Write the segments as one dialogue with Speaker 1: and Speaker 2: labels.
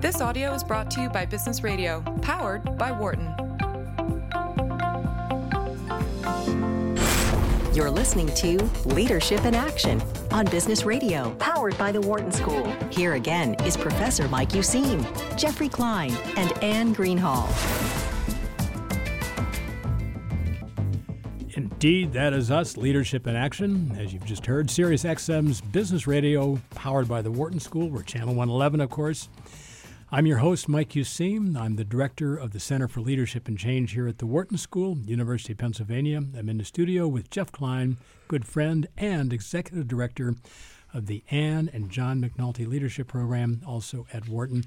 Speaker 1: This audio is brought to you by Business Radio, powered by Wharton.
Speaker 2: You're listening to Leadership in Action on Business Radio, powered by the Wharton School. Here again is Professor Mike Useem, Jeffrey Klein, and Anne Greenhall.
Speaker 3: Indeed, that is us, Leadership in Action. As you've just heard, Sirius XM's Business Radio, powered by the Wharton School. We're Channel 111, of course. I'm your host, Mike Useem. I'm the director of the Center for Leadership and Change here at the Wharton School, University of Pennsylvania. I'm in the studio with Jeff Klein, good friend and executive director of the Anne and John McNulty Leadership Program, also at Wharton.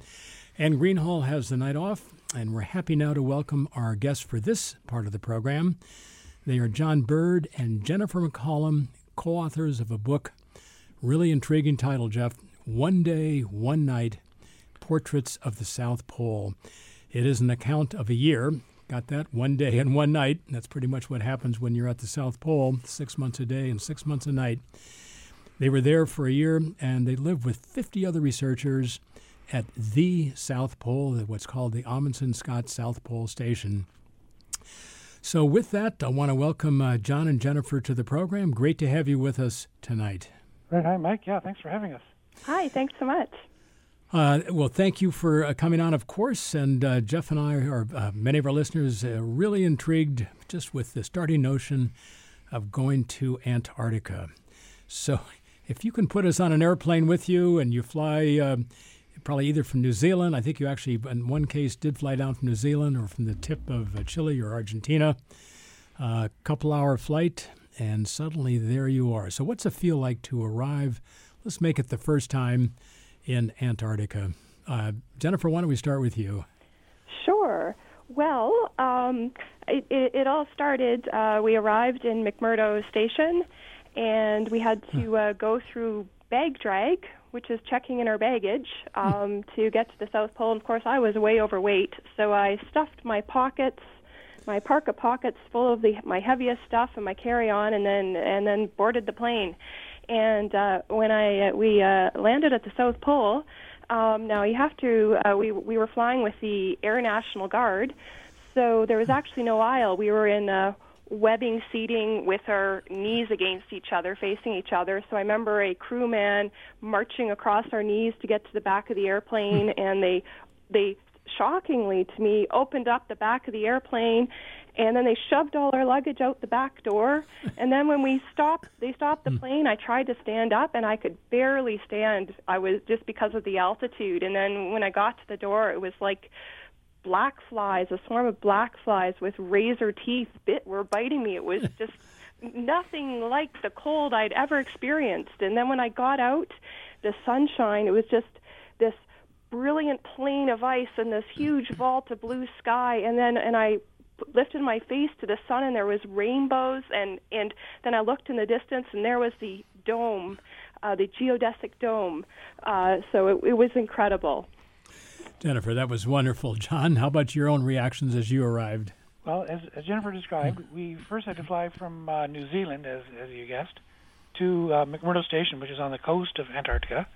Speaker 3: Anne Greenhall has the night off, and we're happy now to welcome our guests for this part of the program. They are John Bird and Jennifer McCallum, co authors of a book, really intriguing title, Jeff One Day, One Night Portraits of the South Pole. It is an account of a year. Got that? One day and one night. That's pretty much what happens when you're at the South Pole, six months a day and six months a night. They were there for a year and they lived with 50 other researchers at the South Pole, what's called the Amundsen Scott South Pole Station. So, with that, I want to welcome uh, John and Jennifer to the program. Great to have you with us tonight.
Speaker 4: Right. Hi, Mike. Yeah, thanks for having us.
Speaker 5: Hi, thanks so much.
Speaker 3: Uh, well, thank you for uh, coming on, of course. And uh, Jeff and I, or uh, many of our listeners, uh, really intrigued just with the starting notion of going to Antarctica. So, if you can put us on an airplane with you and you fly um, probably either from New Zealand, I think you actually, in one case, did fly down from New Zealand or from the tip of uh, Chile or Argentina, a couple hour flight, and suddenly there you are. So, what's it feel like to arrive? Let's make it the first time in Antarctica. Uh, Jennifer, why don't we start with you?
Speaker 5: Sure. Well, um, it, it, it, all started. Uh, we arrived in McMurdo Station, and we had to uh, go through bag drag, which is checking in our baggage, um, to get to the South Pole. And of course, I was way overweight, so I stuffed my pockets, my parka pockets, full of the my heaviest stuff and my carry-on, and then and then boarded the plane. And uh, when I uh, we uh, landed at the South Pole, um, now you have to. Uh, we we were flying with the Air National Guard, so there was actually no aisle. We were in uh, webbing seating with our knees against each other, facing each other. So I remember a crewman marching across our knees to get to the back of the airplane, and they they shockingly to me opened up the back of the airplane and then they shoved all our luggage out the back door. And then when we stopped they stopped the hmm. plane i tried to stand up and i could barely stand. I was just because of the altitude. And then when i got to the door it was like black flies a swarm of black flies with razor teeth bit were biting me. It was just nothing like the cold i'd ever experienced. And then when i got out the sunshine it was just this brilliant plane of ice and this huge vault of blue sky. And then and I lifted my face to the sun and there was rainbows and and then I looked in the distance and there was the dome uh, the geodesic dome. Uh, so it, it was incredible.
Speaker 3: Jennifer that was wonderful. John how about your own reactions as you arrived?
Speaker 4: Well as, as Jennifer described mm-hmm. we first had to fly from uh, New Zealand as, as you guessed to uh, McMurdo Station which is on the coast of Antarctica.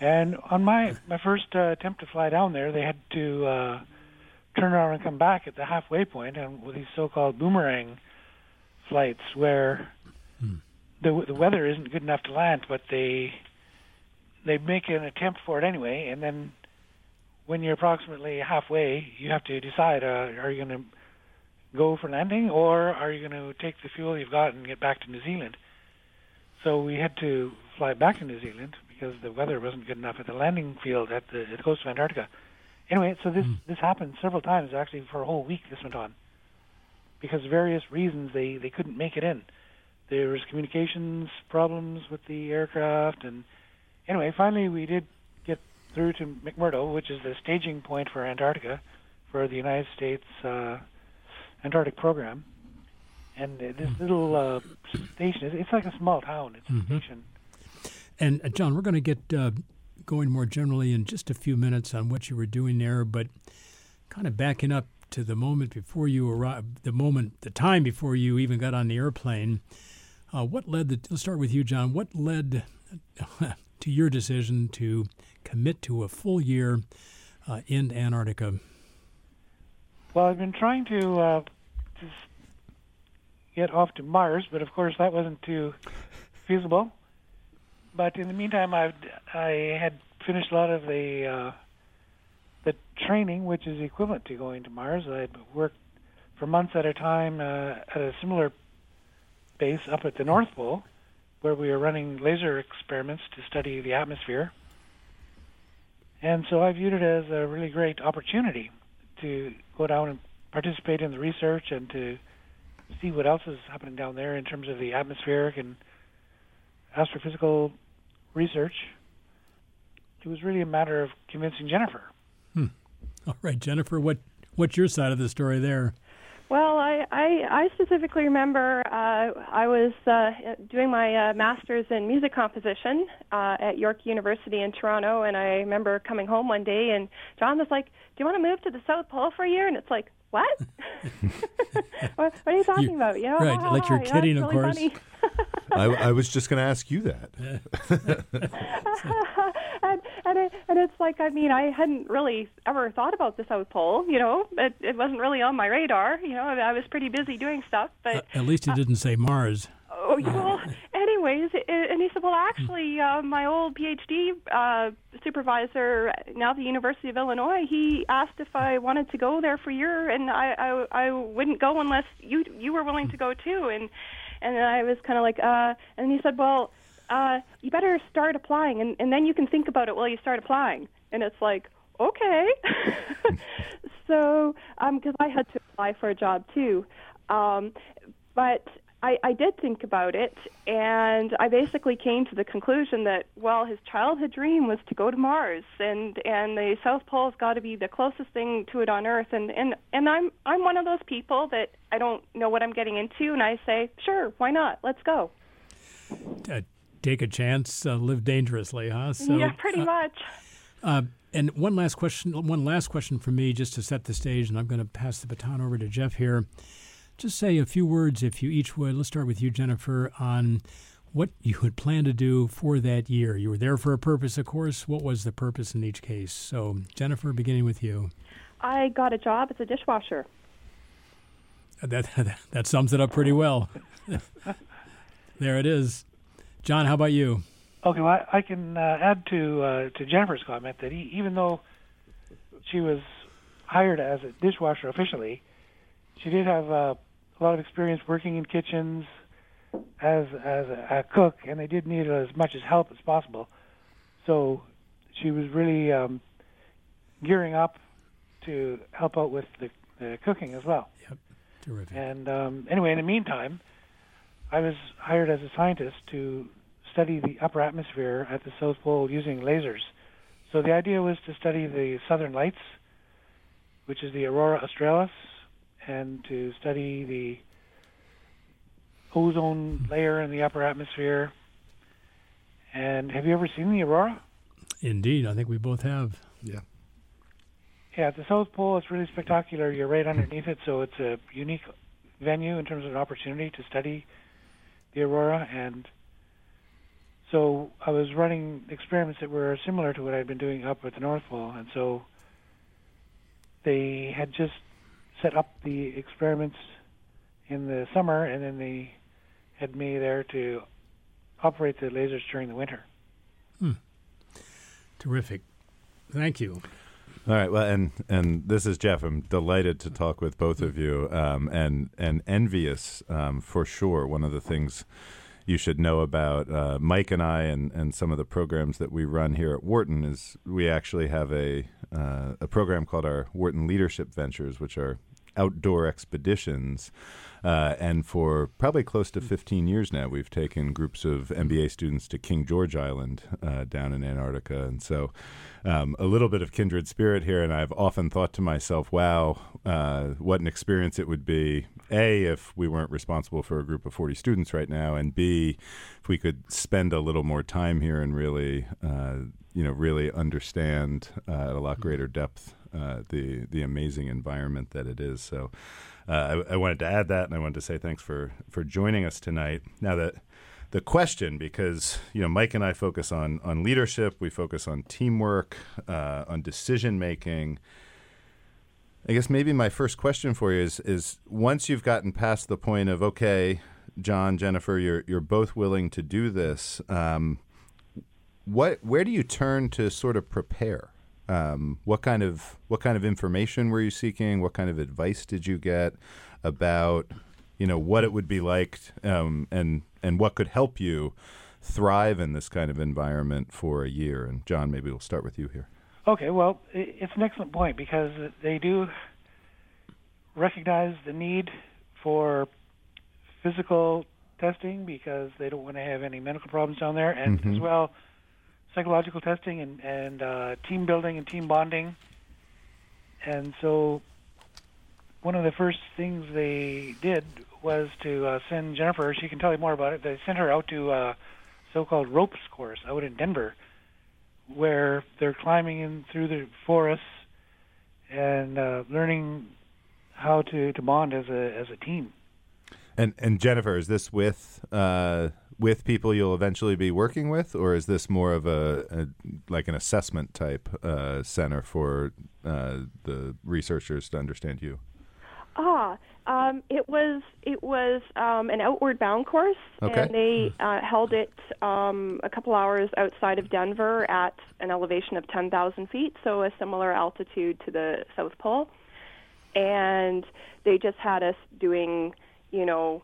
Speaker 4: And on my my first uh, attempt to fly down there, they had to uh, turn around and come back at the halfway point, and with these so-called boomerang flights, where hmm. the the weather isn't good enough to land, but they they make an attempt for it anyway, and then when you're approximately halfway, you have to decide: uh, are you going to go for landing, or are you going to take the fuel you've got and get back to New Zealand? So we had to fly back to New Zealand because the weather wasn't good enough at the landing field at the, at the coast of Antarctica. Anyway, so this mm. this happened several times. Actually, for a whole week, this went on because various reasons they they couldn't make it in. There was communications problems with the aircraft, and anyway, finally we did get through to McMurdo, which is the staging point for Antarctica for the United States uh, Antarctic program. And this hmm. little uh, station, it's like a small town. It's mm-hmm. a station
Speaker 3: and uh, John, we're going to get uh, going more generally in just a few minutes on what you were doing there, but kind of backing up to the moment before you arrived, the moment, the time before you even got on the airplane. Uh, what led the? Let's start with you, John. What led to your decision to commit to a full year uh, in Antarctica?
Speaker 4: Well, I've been trying to, uh, to get off to Mars, but of course that wasn't too feasible. But in the meantime, I I had finished a lot of the uh, the training, which is equivalent to going to Mars. I had worked for months at a time uh, at a similar base up at the North Pole, where we were running laser experiments to study the atmosphere. And so I viewed it as a really great opportunity to go down and participate in the research and to see what else is happening down there in terms of the atmospheric and astrophysical research. It was really a matter of convincing Jennifer.
Speaker 3: Hmm. All right, Jennifer, what what's your side of the story there?
Speaker 5: Well, I, I, I specifically remember uh, I was uh, doing my uh, master's in music composition uh, at York University in Toronto, and I remember coming home one day, and John was like, "Do you want to move to the South Pole for a year?" And it's like, "What? what, what, are you talking you, about?"
Speaker 3: You know, right? Ha, ha, like you're kidding,
Speaker 5: of
Speaker 3: course.
Speaker 6: I, I was just going to ask you that.
Speaker 5: and and it, and it's like I mean I hadn't really ever thought about the South Pole. You know, it, it wasn't really on my radar. You know, I was pretty busy doing stuff. But uh,
Speaker 3: at least he uh, didn't say Mars.
Speaker 5: Oh, well, anyways, it, and he said, well, actually, uh, my old PhD uh, supervisor, now at the University of Illinois, he asked if I wanted to go there for a year, and I, I, I wouldn't go unless you you were willing to go too. And and I was kind of like, uh, and he said, well, uh, you better start applying, and, and then you can think about it while you start applying. And it's like, okay. so, because um, I had to apply for a job too. Um, but I, I did think about it, and I basically came to the conclusion that, well, his childhood dream was to go to Mars, and and the South Pole's got to be the closest thing to it on Earth, and and and I'm I'm one of those people that I don't know what I'm getting into, and I say, sure, why not? Let's go.
Speaker 3: Uh, take a chance, uh, live dangerously, huh? So,
Speaker 5: yeah, pretty
Speaker 3: uh,
Speaker 5: much.
Speaker 3: Uh, and one last question, one last question for me, just to set the stage, and I'm going to pass the baton over to Jeff here. Just say a few words, if you each would. Let's start with you, Jennifer, on what you would plan to do for that year. You were there for a purpose, of course. What was the purpose in each case? So, Jennifer, beginning with you.
Speaker 5: I got a job as a dishwasher.
Speaker 3: That that, that sums it up pretty well. there it is. John, how about you?
Speaker 4: Okay, well, I, I can uh, add to uh, to Jennifer's comment that he, even though she was hired as a dishwasher officially, she did have uh, a lot of experience working in kitchens as as a, a cook, and they did need as much as help as possible. So she was really um, gearing up to help out with the, the cooking as well.
Speaker 3: Yep, terrific.
Speaker 4: And um, anyway, in the meantime, I was hired as a scientist to study the upper atmosphere at the South Pole using lasers. So the idea was to study the southern lights, which is the aurora australis, and to study the ozone layer in the upper atmosphere. And have you ever seen the aurora?
Speaker 3: Indeed, I think we both have.
Speaker 6: Yeah.
Speaker 4: Yeah, at the South Pole, it's really spectacular. You're right underneath it, so it's a unique venue in terms of an opportunity to study the aurora. And so I was running experiments that were similar to what I'd been doing up at the North Pole. And so they had just set up the experiments in the summer, and then they had me there to operate the lasers during the winter.
Speaker 3: Hmm. Terrific. Thank you.
Speaker 6: All right. Well, and and this is Jeff. I'm delighted to talk with both of you, um, and and envious um, for sure. One of the things you should know about uh, Mike and I and, and some of the programs that we run here at Wharton is we actually have a uh, a program called our Wharton Leadership Ventures, which are outdoor expeditions. Uh, and for probably close to 15 years now, we've taken groups of MBA students to King George Island uh, down in Antarctica. And so um, a little bit of kindred spirit here. And I've often thought to myself, wow, uh, what an experience it would be. A, if we weren't responsible for a group of 40 students right now. And B, if we could spend a little more time here and really, uh, you know, really understand uh, at a lot greater depth uh, the the amazing environment that it is. So uh, I, I, wanted to add that, and I wanted to say thanks for for joining us tonight. Now that the question because you know Mike and I focus on on leadership, we focus on teamwork, uh, on decision making. I guess maybe my first question for you is is once you've gotten past the point of okay, John, Jennifer, you're you're both willing to do this. Um, what where do you turn to sort of prepare? Um, what kind of what kind of information were you seeking? What kind of advice did you get about you know what it would be like um, and and what could help you thrive in this kind of environment for a year? And John, maybe we'll start with you here.
Speaker 4: Okay, well, it's an excellent point because they do recognize the need for physical testing because they don't want to have any medical problems down there, and mm-hmm. as well psychological testing and, and uh, team building and team bonding. And so, one of the first things they did was to uh, send Jennifer. She can tell you more about it. They sent her out to a so-called ropes course out in Denver, where they're climbing in through the forests and uh, learning how to, to bond as a as a team.
Speaker 6: And and Jennifer, is this with uh, with people you'll eventually be working with, or is this more of a, a like an assessment type uh, center for uh, the researchers to understand you?
Speaker 5: Ah, um, it was it was um, an outward bound course,
Speaker 6: okay.
Speaker 5: and they uh, held it um, a couple hours outside of Denver at an elevation of ten thousand feet, so a similar altitude to the South Pole. And they just had us doing, you know,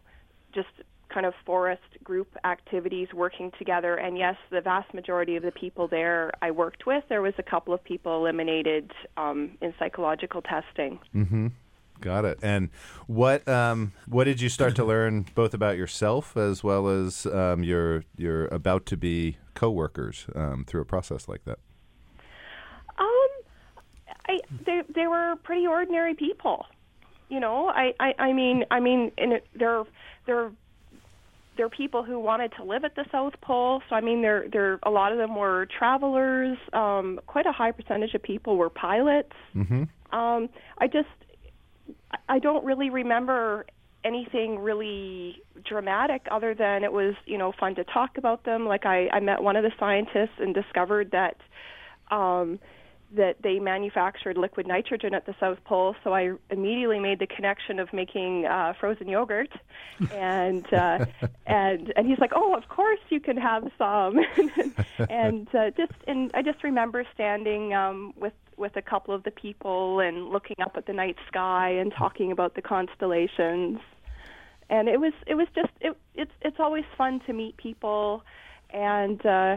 Speaker 5: just kind of forest group activities working together. And yes, the vast majority of the people there I worked with, there was a couple of people eliminated um, in psychological testing.
Speaker 6: Mm-hmm. Got it. And what um, what did you start to learn both about yourself as well as um, your your about to be coworkers um, through a process like that?
Speaker 5: Um, I they they were pretty ordinary people. You know, I I, I mean I mean, and they're they're they're people who wanted to live at the South Pole. So I mean, there there a lot of them were travelers. Um, quite a high percentage of people were pilots.
Speaker 6: Mm-hmm.
Speaker 5: Um, I just I don't really remember anything really dramatic other than it was you know fun to talk about them. Like I I met one of the scientists and discovered that. Um, that they manufactured liquid nitrogen at the South Pole, so I immediately made the connection of making uh, frozen yogurt, and uh, and and he's like, oh, of course you can have some, and uh, just and I just remember standing um, with with a couple of the people and looking up at the night sky and talking about the constellations, and it was it was just it it's it's always fun to meet people, and uh,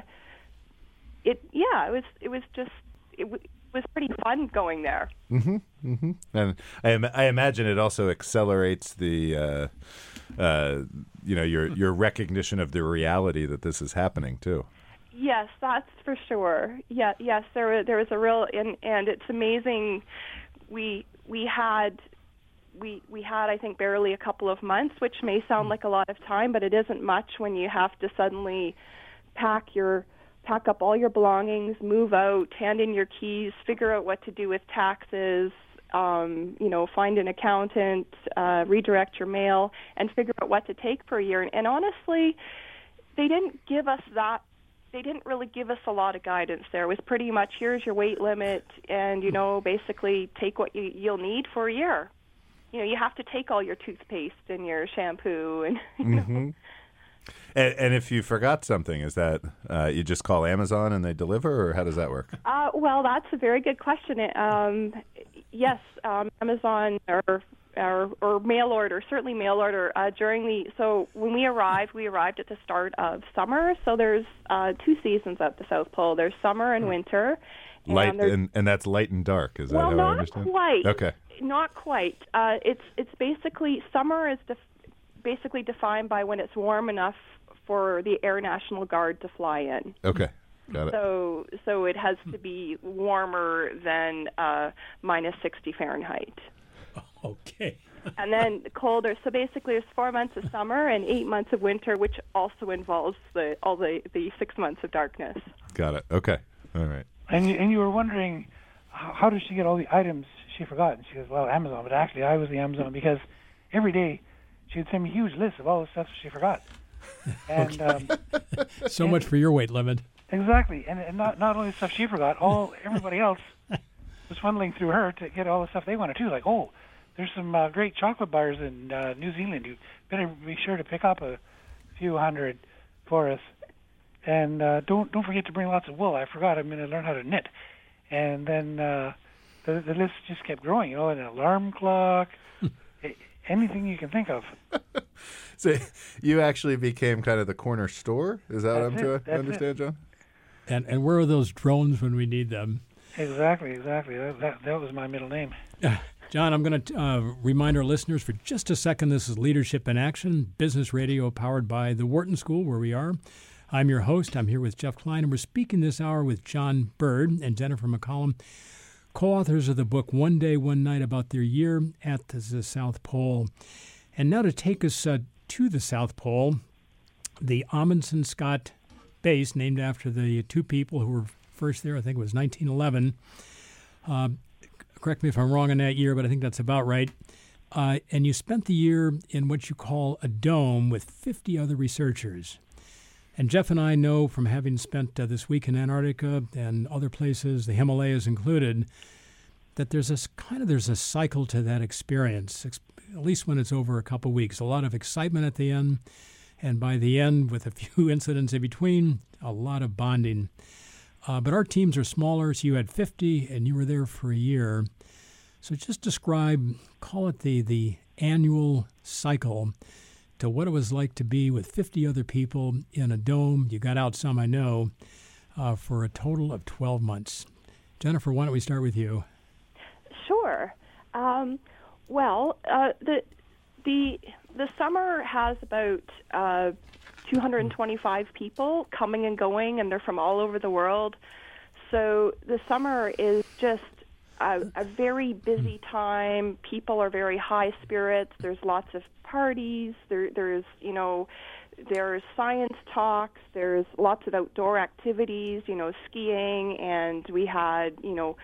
Speaker 5: it yeah it was it was just it w- was pretty fun going there.
Speaker 6: Mm-hmm, mm-hmm. And I, Im- I imagine it also accelerates the, uh, uh, you know, your your recognition of the reality that this is happening too.
Speaker 5: Yes, that's for sure. Yeah, yes, there there was a real and and it's amazing. We we had we we had I think barely a couple of months, which may sound like a lot of time, but it isn't much when you have to suddenly pack your pack up all your belongings, move out, hand in your keys, figure out what to do with taxes, um, you know, find an accountant, uh, redirect your mail, and figure out what to take for a year. And, and honestly, they didn't give us that. They didn't really give us a lot of guidance there. It was pretty much here's your weight limit, and you know, basically take what you, you'll need for a year. You know, you have to take all your toothpaste and your shampoo, and you know.
Speaker 6: And, and, if you forgot something, is that uh, you just call Amazon and they deliver, or how does that work?
Speaker 5: Uh, well, that's a very good question. Um, yes, um, Amazon or, or, or mail order, certainly mail order. Uh, during the so when we arrived, we arrived at the start of summer. So there's uh, two seasons at the South Pole. There's summer and hmm. winter.
Speaker 6: And light and, and that's light and dark. Is that
Speaker 5: well,
Speaker 6: how
Speaker 5: I
Speaker 6: understand?
Speaker 5: Not quite.
Speaker 6: Okay.
Speaker 5: Not quite. Uh, it's it's basically summer is def- basically defined by when it's warm enough for the Air National Guard to fly in.
Speaker 6: Okay. Got it.
Speaker 5: So, so it has to be warmer than uh, minus 60 Fahrenheit.
Speaker 3: Okay.
Speaker 5: and then colder. So basically, there's four months of summer and eight months of winter, which also involves the all the the six months of darkness.
Speaker 6: Got it. Okay. All right.
Speaker 4: And you, and you were wondering how did she get all the items she forgot? And she goes, "Well, Amazon." But actually, I was the Amazon because every day she would send me huge lists of all the stuff she forgot. And um,
Speaker 3: So much for your weight limit.
Speaker 4: exactly, and, and not not only the stuff she forgot, all everybody else was funneling through her to get all the stuff they wanted too. Like, oh, there's some uh, great chocolate bars in uh, New Zealand. You better be sure to pick up a few hundred for us, and uh, don't don't forget to bring lots of wool. I forgot. I'm going to learn how to knit, and then uh, the the list just kept growing. You know, an alarm clock, anything you can think of.
Speaker 6: So you actually became kind of the corner store. Is that what I'm
Speaker 4: That's
Speaker 6: to
Speaker 4: it, that's
Speaker 6: understand, John?
Speaker 3: And and where are those drones when we need them?
Speaker 4: Exactly, exactly. That that, that was my middle name.
Speaker 3: John, I'm going to uh, remind our listeners for just a second this is Leadership in Action, business radio powered by the Wharton School, where we are. I'm your host. I'm here with Jeff Klein, and we're speaking this hour with John Bird and Jennifer McCallum, co authors of the book One Day, One Night about their year at the South Pole. And now to take us uh, to the South Pole, the Amundsen Scott base, named after the two people who were first there, I think it was 1911 correct me if I'm wrong on that year, but I think that's about right. Uh, and you spent the year in what you call a dome with 50 other researchers. And Jeff and I know from having spent uh, this week in Antarctica and other places, the Himalayas included, that there's a kind of there's a cycle to that experience. ex- At least when it's over a couple weeks, a lot of excitement at the end, and by the end, with a few incidents in between, a lot of bonding. Uh, but our teams are smaller, so you had 50 and you were there for a year. So just describe, call it the, the annual cycle to what it was like to be with 50 other people in a dome. You got out some, I know, uh, for a total of 12 months. Jennifer, why don't we start with you?
Speaker 5: Sure. Um, well, uh, the the the summer has about uh, 225 people coming and going, and they're from all over the world. So the summer is just a, a very busy time. People are very high spirits. There's lots of parties. There, there's you know, there's science talks. There's lots of outdoor activities. You know, skiing, and we had you know.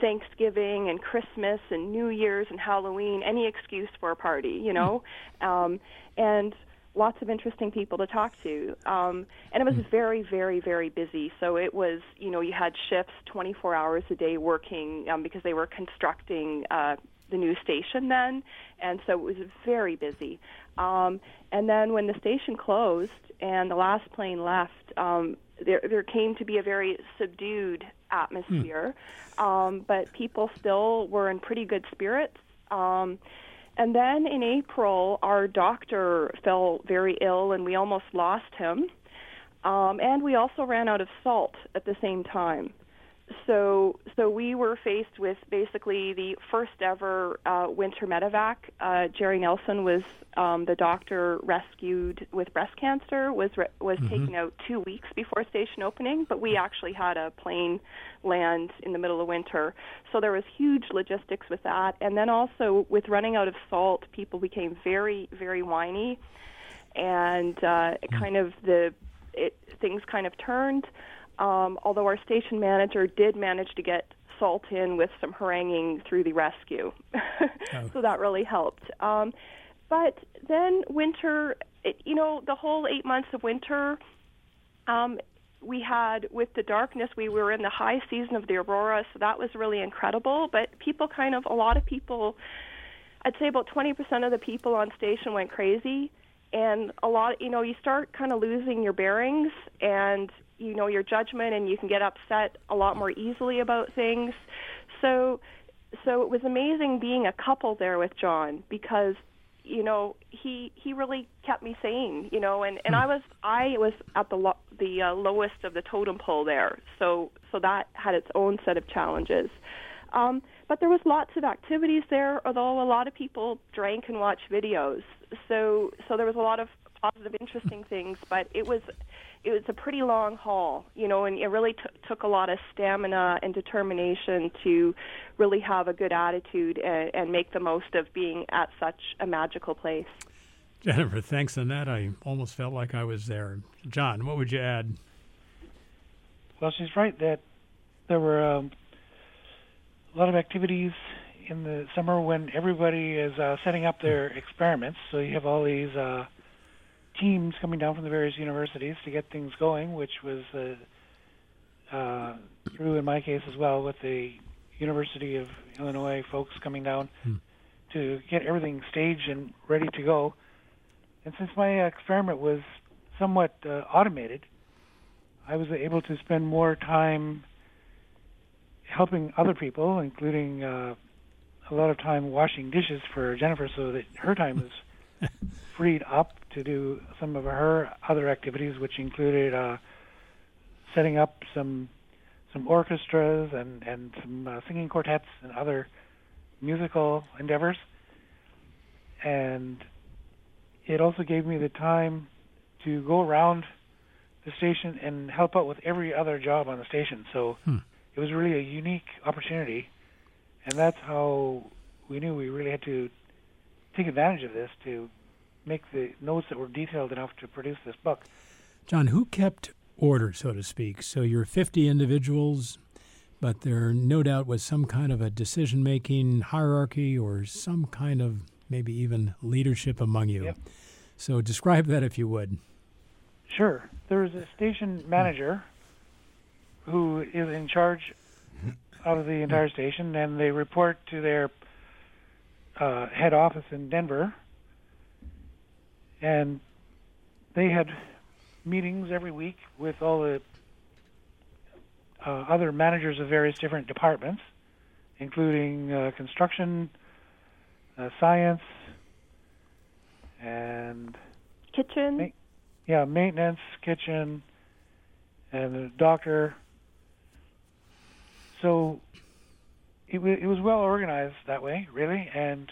Speaker 5: Thanksgiving and Christmas and New Year's and Halloween, any excuse for a party, you know, um, and lots of interesting people to talk to. Um, and it was very, very, very busy. So it was, you know, you had shifts 24 hours a day working um, because they were constructing uh, the new station then, and so it was very busy. Um, and then when the station closed and the last plane left, um, there there came to be a very subdued atmosphere, um, but people still were in pretty good spirits. Um, and then in April, our doctor fell very ill, and we almost lost him. Um, and we also ran out of salt at the same time. So, so we were faced with basically the first ever uh, winter medevac. Uh, Jerri Nielsen was um, the doctor rescued with breast cancer. was re- was taken out two weeks before station opening, but we actually had a plane land in the middle of winter. So there was huge logistics with that, and then also with running out of salt, people became very, very whiny, and uh, it kind of the it, things kind of turned. Um, although our station manager did manage to get salt in with some haranguing through the rescue, so that really helped. Um, but then winter, it, you know, the whole eight months of winter, um, we had with the darkness, we were in the high season of the aurora, so that was really incredible. But people kind of, a lot of people, I'd say about 20% of the people on station went crazy. And a lot, you know, you start kind of losing your bearings and, you know, your judgment, and you can get upset a lot more easily about things. So, so it was amazing being a couple there with John because you know he he really kept me sane you know and and I was I was at the lo- the uh, lowest of the totem pole there. So so that had its own set of challenges. Um but there was lots of activities there although a lot of people drank and watched videos. So so there was a lot of positive interesting things but it was it was a pretty long haul, you know, and it really t- took a lot of stamina and determination to really have a good attitude and, and make the most of being at such a magical place.
Speaker 3: Jennifer, thanks on that. I almost felt like I was there. John, what would you add?
Speaker 4: Well, she's right that there were um, a lot of activities in the summer when everybody is uh, setting up their experiments. So you have all these uh, teams coming down from the various universities to get things going, which was uh, uh, true in my case as well with the University of Illinois folks coming down to get everything staged and ready to go. And since my experiment was somewhat uh, automated, I was able to spend more time helping other people, including uh, a lot of time washing dishes for Jennifer, so that her time was freed up to do some of her other activities, which included uh, setting up some some orchestras and and some uh, singing quartets and other musical endeavors. And it also gave me the time to go around the station and help out with every other job on the station. So it was really a unique opportunity, and that's how we knew we really had to take advantage of this to make the notes that were detailed enough to produce this book.
Speaker 3: John, who kept order, so to speak? So you're 50 individuals, but there no doubt was some kind of a decision making hierarchy or some kind of maybe even leadership among you.
Speaker 4: Yep.
Speaker 3: So describe that if you would.
Speaker 4: Sure. There is a station hmm. manager who is in charge of the entire station, and they report to their uh, head office in Denver. And they had meetings every week with all the uh, other managers of various different departments, including uh, construction, uh, science, and
Speaker 5: Kitchen.
Speaker 4: Ma- yeah, maintenance, kitchen, and the doctor. So it, wa it was well organized that way, really, and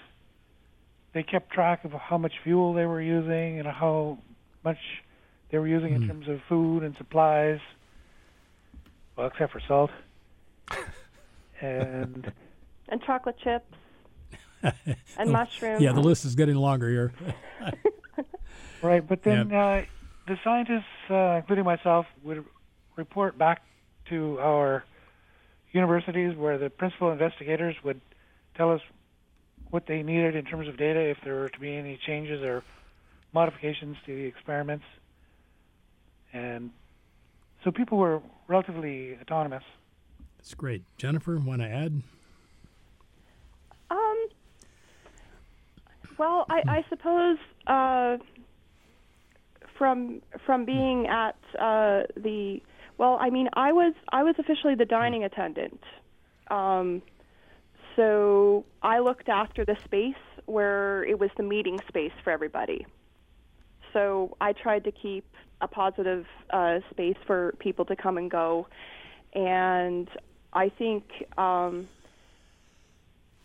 Speaker 4: they kept track of how much fuel they were using and how much they were using in terms of food and supplies. Well, except for salt. and
Speaker 5: and chocolate chips and mushrooms.
Speaker 3: Yeah, the list is getting longer here.
Speaker 4: Right, but then uh, the scientists, uh, including myself, would report back to our universities where the principal investigators would tell us what they needed in terms of data, if there were to be any changes or modifications to the experiments. And so people were relatively autonomous.
Speaker 3: That's great. Jennifer, want to add?
Speaker 5: Um. Well, I, I suppose uh, from from being at uh, the well, I mean, I was I was officially the dining attendant. Um, so I looked after the space where it was the meeting space for everybody. So I tried to keep a positive uh, space for people to come and go, and I think. Um,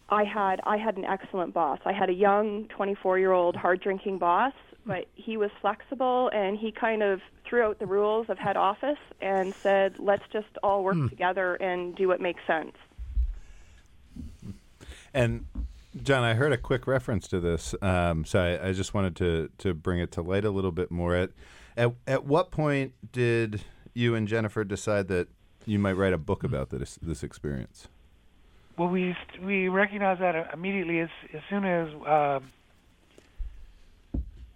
Speaker 5: I had I had an excellent boss. I had a young 24-year-old hard-drinking boss, but he was flexible and he kind of threw out the rules of head office and said, "Let's just all work together and do what makes sense."
Speaker 6: And John, I heard a quick reference to this, um, so I, I just wanted to to bring it to light a little bit more. At at at what point did you and Jennifer decide that you might write a book about this this experience?
Speaker 4: Well, we we recognized that immediately as as soon as um,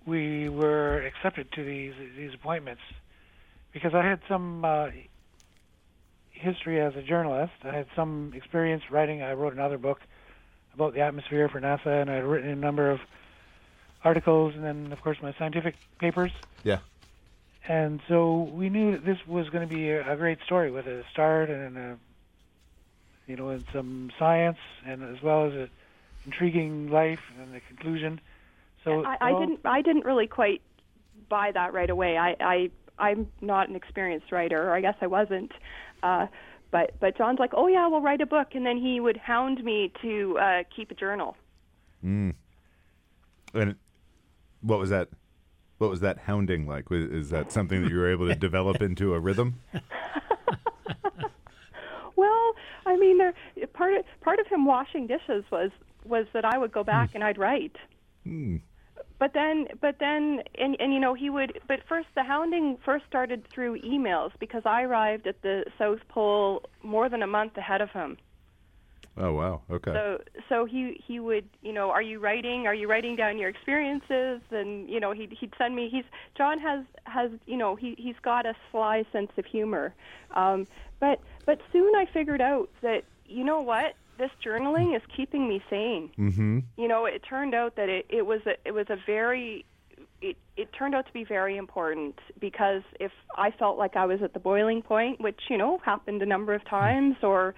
Speaker 4: we were accepted to these these appointments, because I had some uh, history as a journalist. I had some experience writing. I wrote another book about the atmosphere for NASA, and I had written a number of articles, and then of course my scientific papers.
Speaker 6: Yeah.
Speaker 4: And so we knew that this was going to be a, a great story with a start and a, you know, and some science, and as well as an intriguing life and the conclusion. So
Speaker 5: I, I
Speaker 4: well,
Speaker 5: didn't I didn't really quite buy that right away. I, I I'm not an experienced writer, or I guess I wasn't. Uh, but but John's like, oh yeah, we'll write a book, and then he would hound me to uh, keep a journal. Mm.
Speaker 6: And what was that? What was that hounding like? Was, is that something that you were able to develop into a rhythm?
Speaker 5: Well, I mean, there part of part of him washing dishes was was that I would go back and I'd write. But then, but then, and and you know, he would. But first, the hounding first started through emails because I arrived at the South Pole more than a month ahead of him.
Speaker 6: Oh wow. Okay.
Speaker 5: So so he he would you know are you writing are you writing down your experiences and you know he'd he'd send me he's John has has you know he he's got a sly sense of humor, um, but but soon I figured out that you know what this journaling is keeping me sane.
Speaker 6: mm-hmm.
Speaker 5: You know it turned out that it it was a it was a very it, it turned out to be very important because if I felt like I was at the boiling point, which you know happened a number of times, or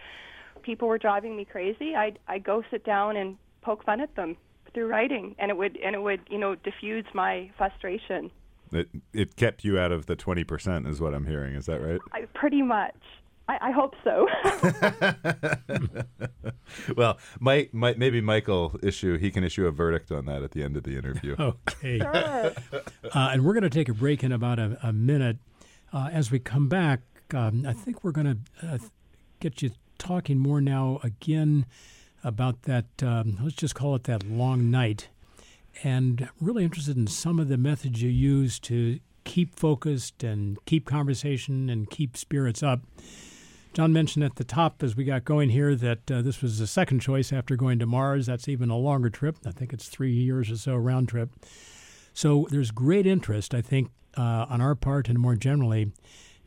Speaker 5: people were driving me crazy, I'd I'd go sit down and poke fun at them through writing, and it would and it would you know diffuse my frustration.
Speaker 6: It it kept you out of the twenty percent, is what I'm hearing. Is that right?
Speaker 5: I pretty much. I, I hope so.
Speaker 6: well, might, might maybe Michael issue he can issue a verdict on that at the end of the interview.
Speaker 3: Okay.
Speaker 5: sure.
Speaker 3: Uh, and we're going to take a break in about a, a minute. Uh, as we come back, um, I think we're going to uh, get you talking more now again about that, um, let's just call it that long night. And really interested in some of the methods you use to keep focused and keep conversation and keep spirits up. John mentioned at the top as we got going here that uh, this was the second choice after going to Mars. That's even a longer trip. I think it's three years or so round trip. So there's great interest, I think, uh, on our part and more generally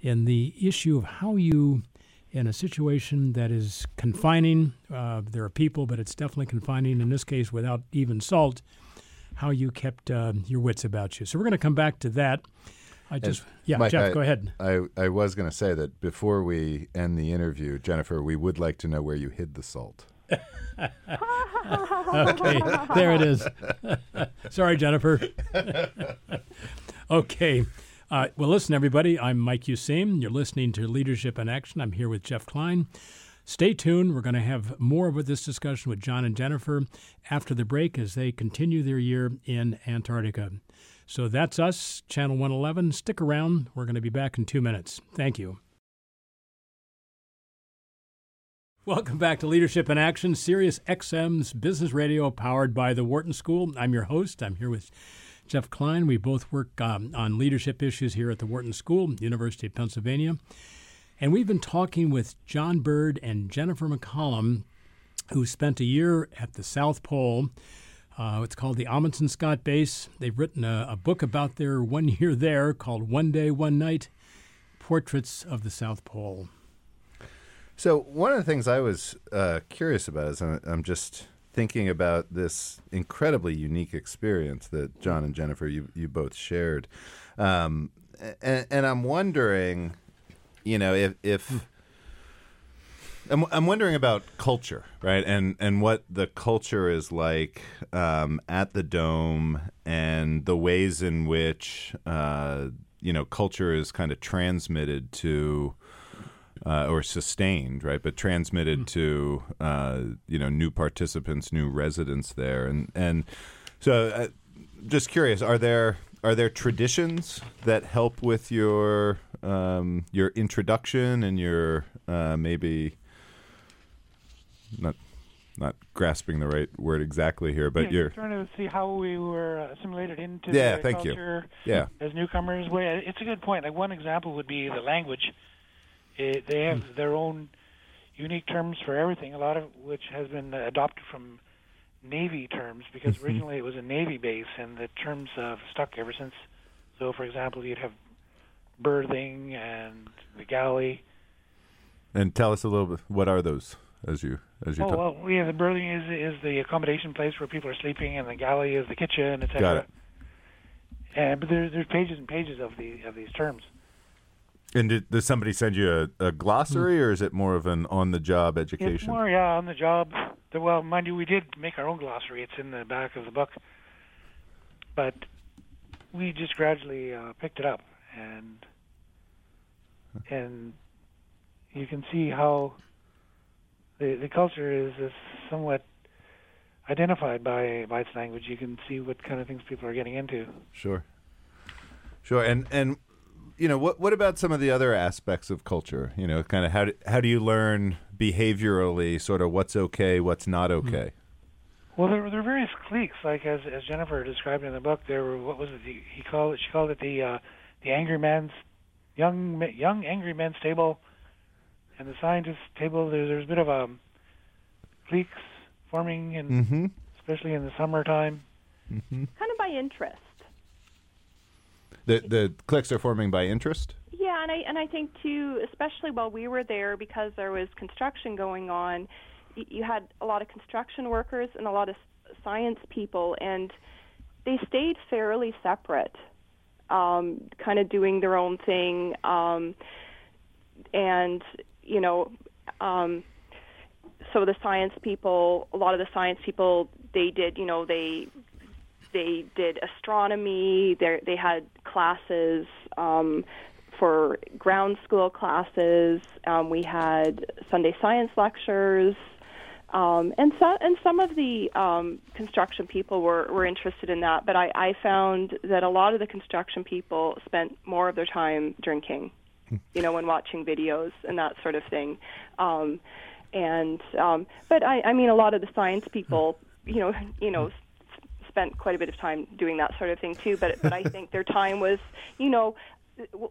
Speaker 3: in the issue of how you, in a situation that is confining, uh, there are people, but it's definitely confining, in this case, without even salt, how you kept uh, your wits about you. So we're going to come back to that. I just, yeah,
Speaker 6: Mike,
Speaker 3: Jeff,
Speaker 6: I-
Speaker 3: go ahead.
Speaker 6: I, I was going to say that before we end the interview, Jennifer, we would like to know where you hid the salt.
Speaker 3: Okay, there it is. Sorry, Jennifer. okay. Uh, well, listen, everybody. I'm Mike Useem. You're listening to Leadership in Action. I'm here with Jeff Klein. Stay tuned. We're going to have more of this discussion with John and Jennifer after the break as they continue their year in Antarctica. So that's us, Channel 111. Stick around. We're going to be back in two minutes. Thank you. Welcome back to Leadership in Action, Sirius XM's business radio powered by the Wharton School. I'm your host. I'm here with Jeff Klein. We both work um, on leadership issues here at the Wharton School, University of Pennsylvania. And we've been talking with John Bird and Jennifer McCallum, who spent a year at the South Pole. Uh, it's called the Amundsen Scott Base. They've written a, a book about their one year there called One Day, One Night Portraits of the South Pole.
Speaker 6: So one of the things I was uh, curious about is I'm, I'm just thinking about this incredibly unique experience that John and Jennifer you you both shared, um, and, and I'm wondering, you know, if if I'm, I'm wondering about culture, right, and and what the culture is like um, at the dome, and the ways in which uh, you know culture is kind of transmitted to uh, or sustained, right? But transmitted to uh, you know new participants, new residents there, and and so uh, just curious, are there are there traditions that help with your um, your introduction and your uh, maybe not not grasping the right word exactly here, but
Speaker 4: yeah,
Speaker 6: you're
Speaker 4: trying to see how we were uh, assimilated into
Speaker 6: Yeah,
Speaker 4: the
Speaker 6: thank you. yeah
Speaker 4: as newcomers. Well, it's a good point. Like one example would be the language. It, they have
Speaker 6: Hmm.
Speaker 4: their own unique terms for everything. A lot of which has been adopted from Navy terms because
Speaker 6: Mm-hmm.
Speaker 4: originally it was a Navy base, and the terms have stuck ever since. So, for example, you'd have berthing and the galley.
Speaker 6: and tell us a little bit what are those as you as you
Speaker 4: Oh
Speaker 6: talk.
Speaker 4: well, yeah, the berthing is is the accommodation place where people are sleeping, and the galley is the kitchen, etc.
Speaker 6: Got it.
Speaker 4: And but there's there's pages and pages of the of these terms.
Speaker 6: And did, does somebody send you a, a glossary, or is it more of an on-the-job education?
Speaker 4: It's more yeah on the job. Well, mind you, we did make our own glossary. It's in the back of the book, but we just gradually uh, picked it up, and and you can see how the the culture is, is somewhat identified by by its language. You can see what kind of things people are getting into.
Speaker 6: Sure, sure. And and you know what what about some of the other aspects of culture? You know, kind of how do, how do you learn behaviorally, sort of what's okay, what's not okay?
Speaker 4: Well, there, there are various cliques, like as as Jennifer described in the book. There were what was it? He called it. She called it the uh, the angry man's young young angry men's table, and the scientists' table. There, there's a bit of a cliques forming, in,
Speaker 6: Mm-hmm.
Speaker 4: especially in the summertime.
Speaker 5: Kind of by interest.
Speaker 6: The the cliques are forming by interest.
Speaker 5: Yeah, and I and I think too, especially while we were there, because there was construction going on, y- you had a lot of construction workers and a lot of science people, and they stayed fairly separate, um, kind of doing their own thing, um, and you know, um, so the science people, a lot of the science people, they did, you know, they they did astronomy. They they had classes um, for ground school classes. Um, we had Sunday science lectures, um, and so, and some of the um, construction people were, were interested in that. But I, I found that a lot of the construction people spent more of their time drinking, you know, when watching videos and that sort of thing. Um, and um, but I, I mean, a lot of the science people, you know, you know, s- spent quite a bit of time doing that sort of thing too. But but I think their time was, you know,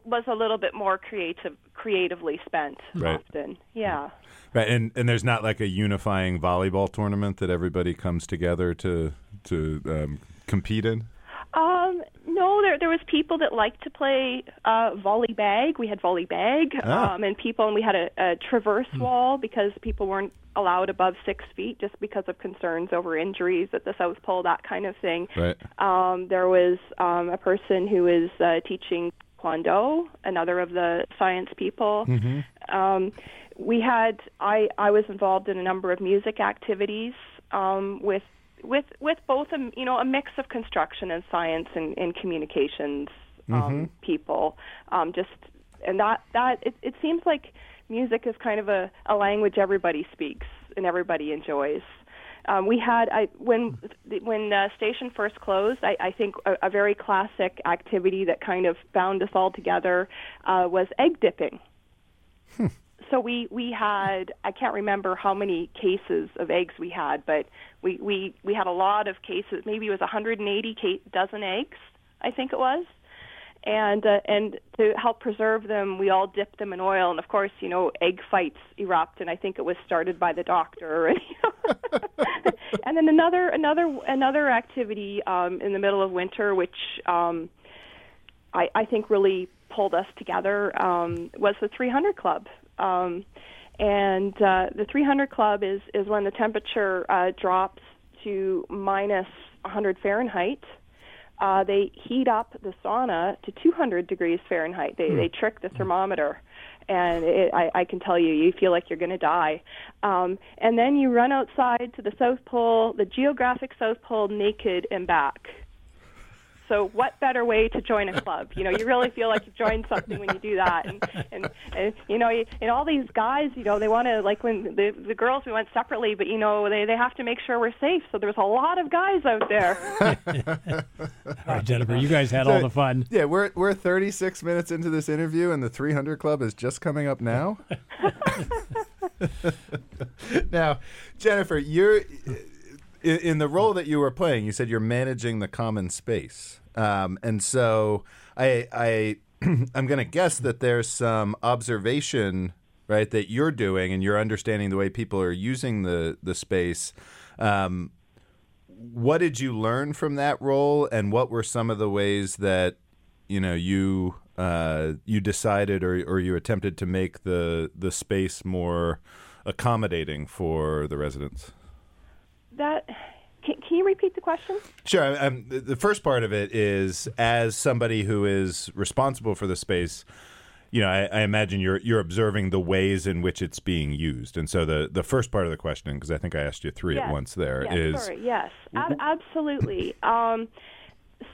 Speaker 5: was a little bit more creative, creatively spent
Speaker 6: Right.
Speaker 5: often. Yeah.
Speaker 6: Right, and and there's not like a unifying volleyball tournament that everybody comes together to to um, compete in.
Speaker 5: Um, no, there there was people that liked to play uh, volley bag. We had volley bag,
Speaker 6: Ah.
Speaker 5: um, and people, and we had a, a traverse wall because people weren't allowed above six feet just because of concerns over injuries at the South Pole, that kind of thing.
Speaker 6: Right.
Speaker 5: Um, there was um, a person who was uh, teaching Kwando, another of the science people. Um, we had I I was involved in a number of music activities um, with with with both a you know a mix of construction and science and, and communications um, people. Um, just and that that it, it seems like music is kind of a, a language everybody speaks and everybody enjoys. Um, we had I, when when uh, station first closed. I, I think a, a very classic activity that kind of bound us all together uh, was egg dipping. So we we had I can't remember how many cases of eggs we had, but we we we had a lot of cases. Maybe it was 180 ca- dozen eggs, I think it was. And uh, and to help preserve them, we all dipped them in oil. And of course, you know, egg fights erupt. And I think it was started by the doctor. and then another another another activity um, in the middle of winter, which um, I, I think really pulled us together um, was the 300 Club. Um, and uh, the 300 Club is, is when the temperature uh, drops to minus 100 Fahrenheit. Uh, they heat up the sauna to 200 degrees Fahrenheit. They, they trick the thermometer. And it, I, I can tell you, you feel like you're going to die. Um, and then you run outside to the South Pole, the geographic South Pole, naked and back. So what better way to join a club? You know, you really feel like you've joined something when you do that. And and, and you know, and all these guys, you know, they want to like when the the girls we went separately, but you know, they they have to make sure we're safe. So there's a lot of guys out there.
Speaker 3: All right, Jennifer, you guys had all the fun.
Speaker 6: Yeah, we're we're 36 minutes into this interview, and the 300 Club is just coming up now. now, Jennifer, you're in, in the role that you were playing. You said you're managing the common space, um, and so I I I'm going to guess that there's some observation right that you're doing, and you're understanding the way people are using the the space. Um, what did you learn from that role, and what were some of the ways that you know you uh, you decided or or you attempted to make the the space more accommodating for the residents?
Speaker 5: that can, can you repeat the question?
Speaker 6: Sure. I- I'm, the- first part of it is as somebody who is responsible for the space. You know, I, I imagine you're you're observing the ways in which it's being used, and so the the first part of the question, because I think I asked you three at once, there
Speaker 5: yes,
Speaker 6: is
Speaker 5: sorry, yes, ab- absolutely. Um,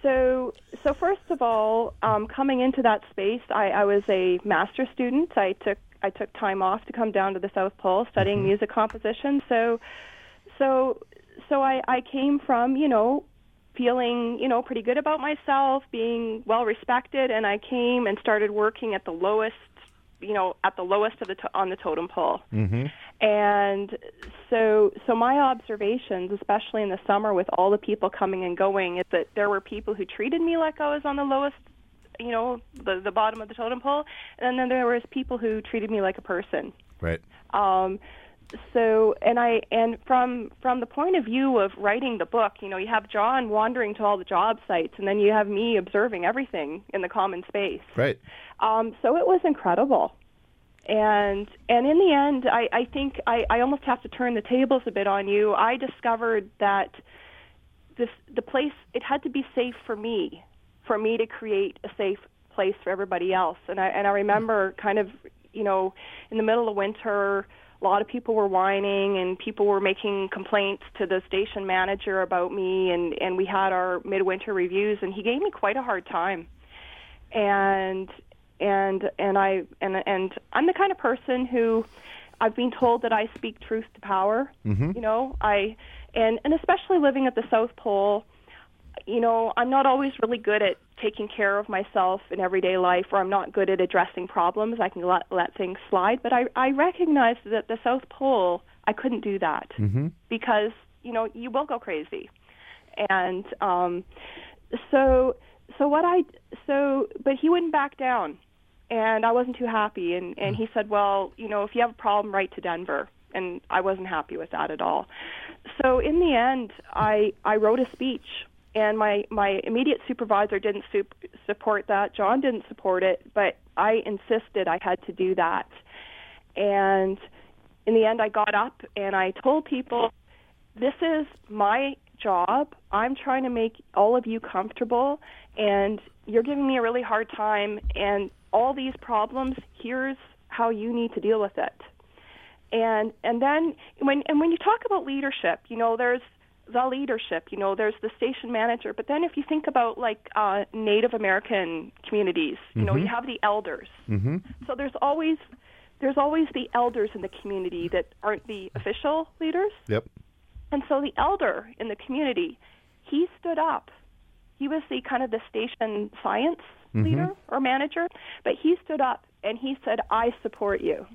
Speaker 5: so, so first of all, um, coming into that space, I, I was a master student. I took I took time off to come down to the South Pole studying music composition. So, so, so I, I came from you know feeling you know pretty good about myself, being well respected, and I came and started working at the lowest you know at the lowest of the to- on the totem pole. And so, so my observations, especially in the summer, with all the people coming and going, is that there were people who treated me like I was on the lowest, you know, the the bottom of the totem pole, and then there was people who treated me like a person.
Speaker 6: right.
Speaker 5: Um, so and I and from from the point of view of writing the book, you know, you have John wandering to all the job sites, and then you have me observing everything in the common space.
Speaker 6: Right.
Speaker 5: Um, so it was incredible. And and in the end, I, I think I, I almost have to turn the tables a bit on you. I discovered that this the place it had to be safe for me, for me to create a safe place for everybody else. And I and I remember kind of you know in the middle of winter, a lot of people were whining and people were making complaints to the station manager about me and and we had our midwinter reviews and he gave me quite a hard time. And and and I and and I'm the kind of person who I've been told that I speak truth to power.
Speaker 6: Mm-hmm.
Speaker 5: You know, I and and especially living at the South Pole, you know, I'm not always really good at taking care of myself in everyday life, or I'm not good at addressing problems. I can let let things slide, but I I recognize that the South Pole I couldn't do that
Speaker 6: Mm-hmm.
Speaker 5: because you know you will go crazy, and um, so so what I so but he wouldn't back down, and I wasn't too happy, and and he said, well, you know, if you have a problem, write to Denver, and I wasn't happy with that at all. So in the end, I I wrote a speech. And my, my immediate supervisor didn't sup- support that. John didn't support it, but I insisted I had to do that. And in the end, I got up and I told people, this is my job. I'm trying to make all of you comfortable, and you're giving me a really hard time. And all these problems, here's how you need to deal with it. And and then when and when you talk about leadership, you know, there's the leadership. You know, there's the station manager. But then if you think about like uh, Native American communities, you know, you have the elders.
Speaker 6: Mm-hmm.
Speaker 5: So there's always there's always the elders in the community that aren't the official leaders.
Speaker 6: Yep.
Speaker 5: And so the elder in the community, he stood up. He was the kind of the station science leader or manager, but he stood up and he said, "I support you."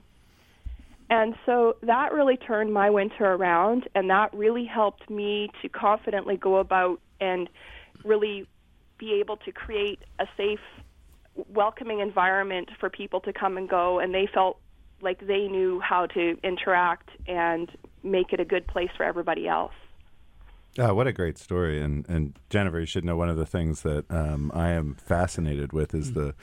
Speaker 5: And so that really turned my winter around, and that really helped me to confidently go about and really be able to create a safe, welcoming environment for people to come and go, and they felt like they knew how to interact and make it a good place for everybody else.
Speaker 6: Oh, what a great story! And and Jennifer, you should know one of the things that um, I am fascinated with is the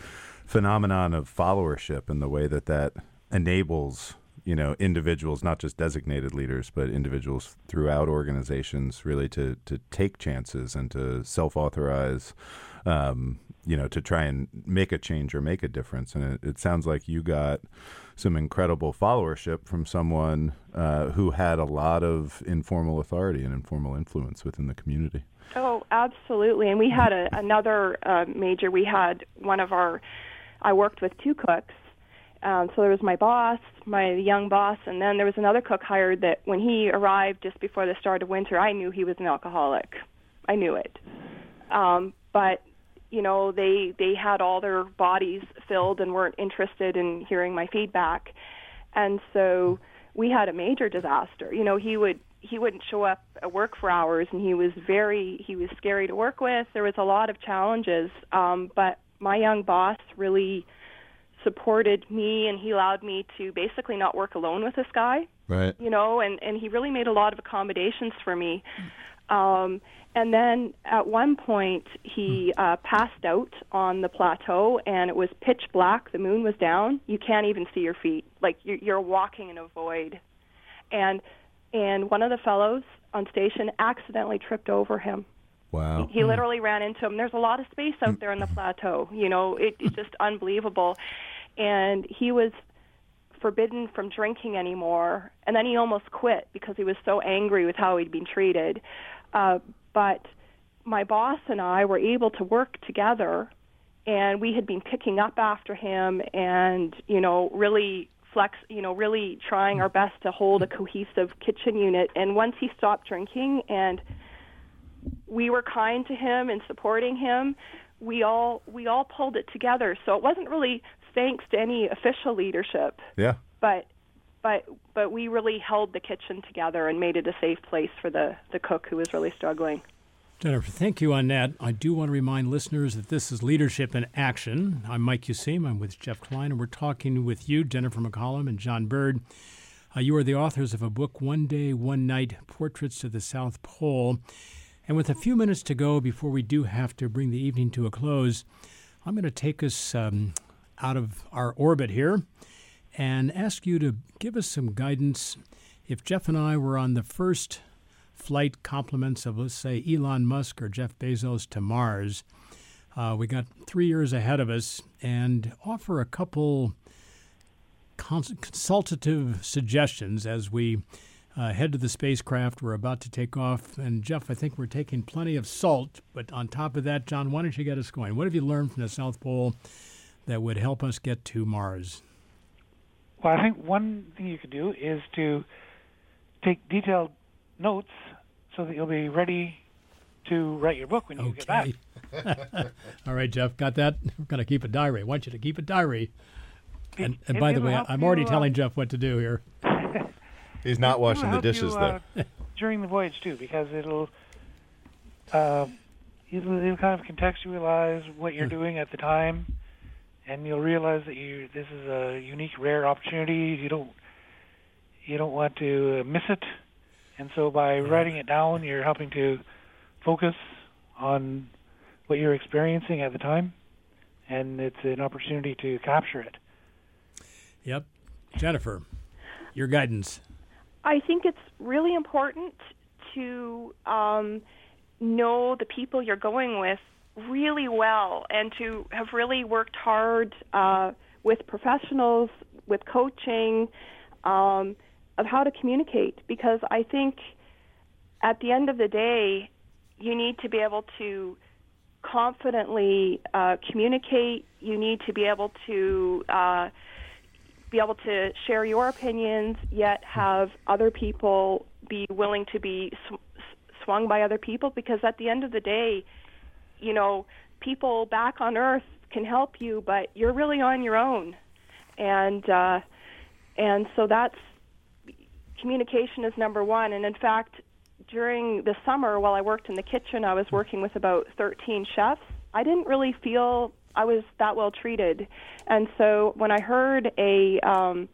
Speaker 6: phenomenon of followership and the way that that enables you know individuals, not just designated leaders, but individuals throughout organizations, really to to take chances and to self authorize. Um, you know, to try and make a change or make a difference. And it, it sounds like you got some incredible followership from someone uh, who had a lot of informal authority and informal influence within the community.
Speaker 5: Oh, absolutely. And we had a, another uh, major. We had one of our. I worked with two cooks. Um, so there was my boss, my young boss, and then there was another cook hired that when he arrived just before the start of winter, I knew he was an alcoholic. I knew it. Um, but you know, they they had all their bodies filled and weren't interested in hearing my feedback, and so we had a major disaster. You know, he would he wouldn't show up at work for hours, and he was very he was scary to work with. There was a lot of challenges, um, but my young boss really supported me, and he allowed me to basically not work alone with this guy
Speaker 6: Right.
Speaker 5: you know, and and he really made a lot of accommodations for me. Um, and then at one point, he uh, passed out on the plateau, and it was pitch black. The moon was down. You can't even see your feet. Like you're, you're walking in a void. And and one of the fellows on station accidentally tripped over him.
Speaker 6: Wow.
Speaker 5: He literally ran into him. There's a lot of space out there in the plateau. You know, it, it's just unbelievable. And he was forbidden from drinking anymore. And then he almost quit because he was so angry with how he'd been treated. Uh, but my boss and I were able to work together, and we had been picking up after him and, you know, really flex, you know, really trying our best to hold a cohesive kitchen unit. And once he stopped drinking and we were kind to him and supporting him, we all we all pulled it together. So it wasn't really thanks to any official leadership,
Speaker 6: Yeah.
Speaker 5: but but but we really held the kitchen together and made it a safe place for the the cook who was really struggling.
Speaker 3: Jennifer, thank you on that. I do want to remind listeners that this is Leadership in Action. I'm Mike Useem. I'm with Jeff Klein, and we're talking with you, Jennifer McCallum and John Bird. Uh, you are the authors of a book, One Day, One Night Portraits to the South Pole. And with a few minutes to go before we do have to bring the evening to a close, I'm going to take us um, out of our orbit here and ask you to give us some guidance. If Jeff and I were on the first flight compliments of, let's say, Elon Musk or Jeff Bezos to Mars, uh, we got three years ahead of us, and offer a couple consultative suggestions as we uh, head to the spacecraft. We're about to take off. And Jeff, I think we're taking plenty of salt. But on top of that, John, why don't you get us going? What have you learned from the South Pole that would help us get to Mars?
Speaker 4: Well, I think one thing you could do is to take detailed notes so that you'll be ready to write your book when you get back.
Speaker 3: All right, Jeff, got that? We're going to keep a diary. I want you to keep a diary. And, and by the way, I'm already
Speaker 4: uh,
Speaker 3: telling Jeff what to do here.
Speaker 6: He's not washing the
Speaker 4: help you,
Speaker 6: dishes
Speaker 4: uh,
Speaker 6: though.
Speaker 4: during the voyage too, because it'll uh, it'll, it'll kind of contextualize what you're doing at the time, and you'll realize that you this is a unique, rare opportunity. You don't you don't want to uh, miss it, and so by writing it down, you're helping to focus on what you're experiencing at the time, and it's an opportunity to capture it.
Speaker 3: Yep. Jennifer, your guidance.
Speaker 5: I think it's really important to um, know the people you're going with really well and to have really worked hard uh, with professionals, with coaching, um, of how to communicate. Because I think at the end of the day, you need to be able to confidently uh, communicate. You need to be able to uh, be able to share your opinions, yet have other people be willing to be sw- swung by other people. Because at the end of the day, you know, people back on Earth can help you, but you're really on your own, and uh, and so that's communication is number one. And in fact, during the summer while I worked in the kitchen, I was working with about 13 chefs. I didn't really feel I was that well treated, and so when I heard a um,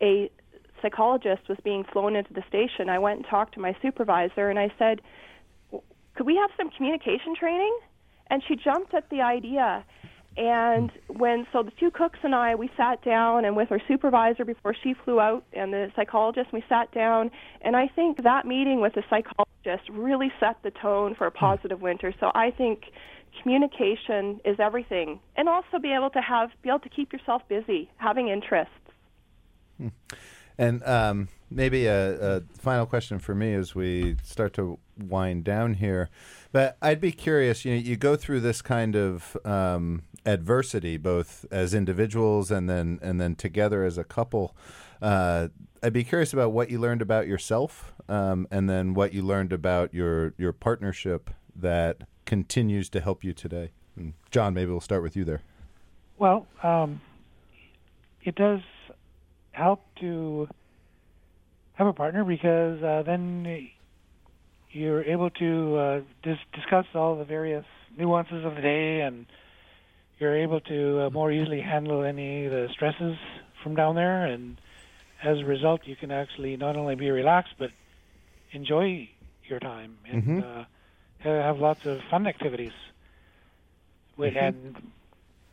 Speaker 5: a psychologist was being flown into the station, I went and talked to my supervisor, and I said, "Could we have some communication training?" And she jumped at the idea. And when so the two cooks and I we sat down and with our supervisor before she flew out and the psychologist we sat down and I think that meeting with the psychologist really set the tone for a positive winter. So I think communication is everything and also be able to have be able to keep yourself busy, having interests.
Speaker 6: And um, maybe a, a final question for me as we start to wind down here. But I'd be curious. You know, you go through this kind of um, adversity, both as individuals and then and then together as a couple. Uh, I'd be curious about what you learned about yourself, um, and then what you learned about your your partnership that continues to help you today. And John, maybe we'll start with you there.
Speaker 4: Well, um, it does help to have a partner because uh, then you're able to uh, dis- discuss all the various nuances of the day, and you're able to uh, more easily handle any of the stresses from down there. And as a result, you can actually not only be relaxed but enjoy your time and
Speaker 6: Mhm.
Speaker 4: uh, have lots of fun activities. Wi- And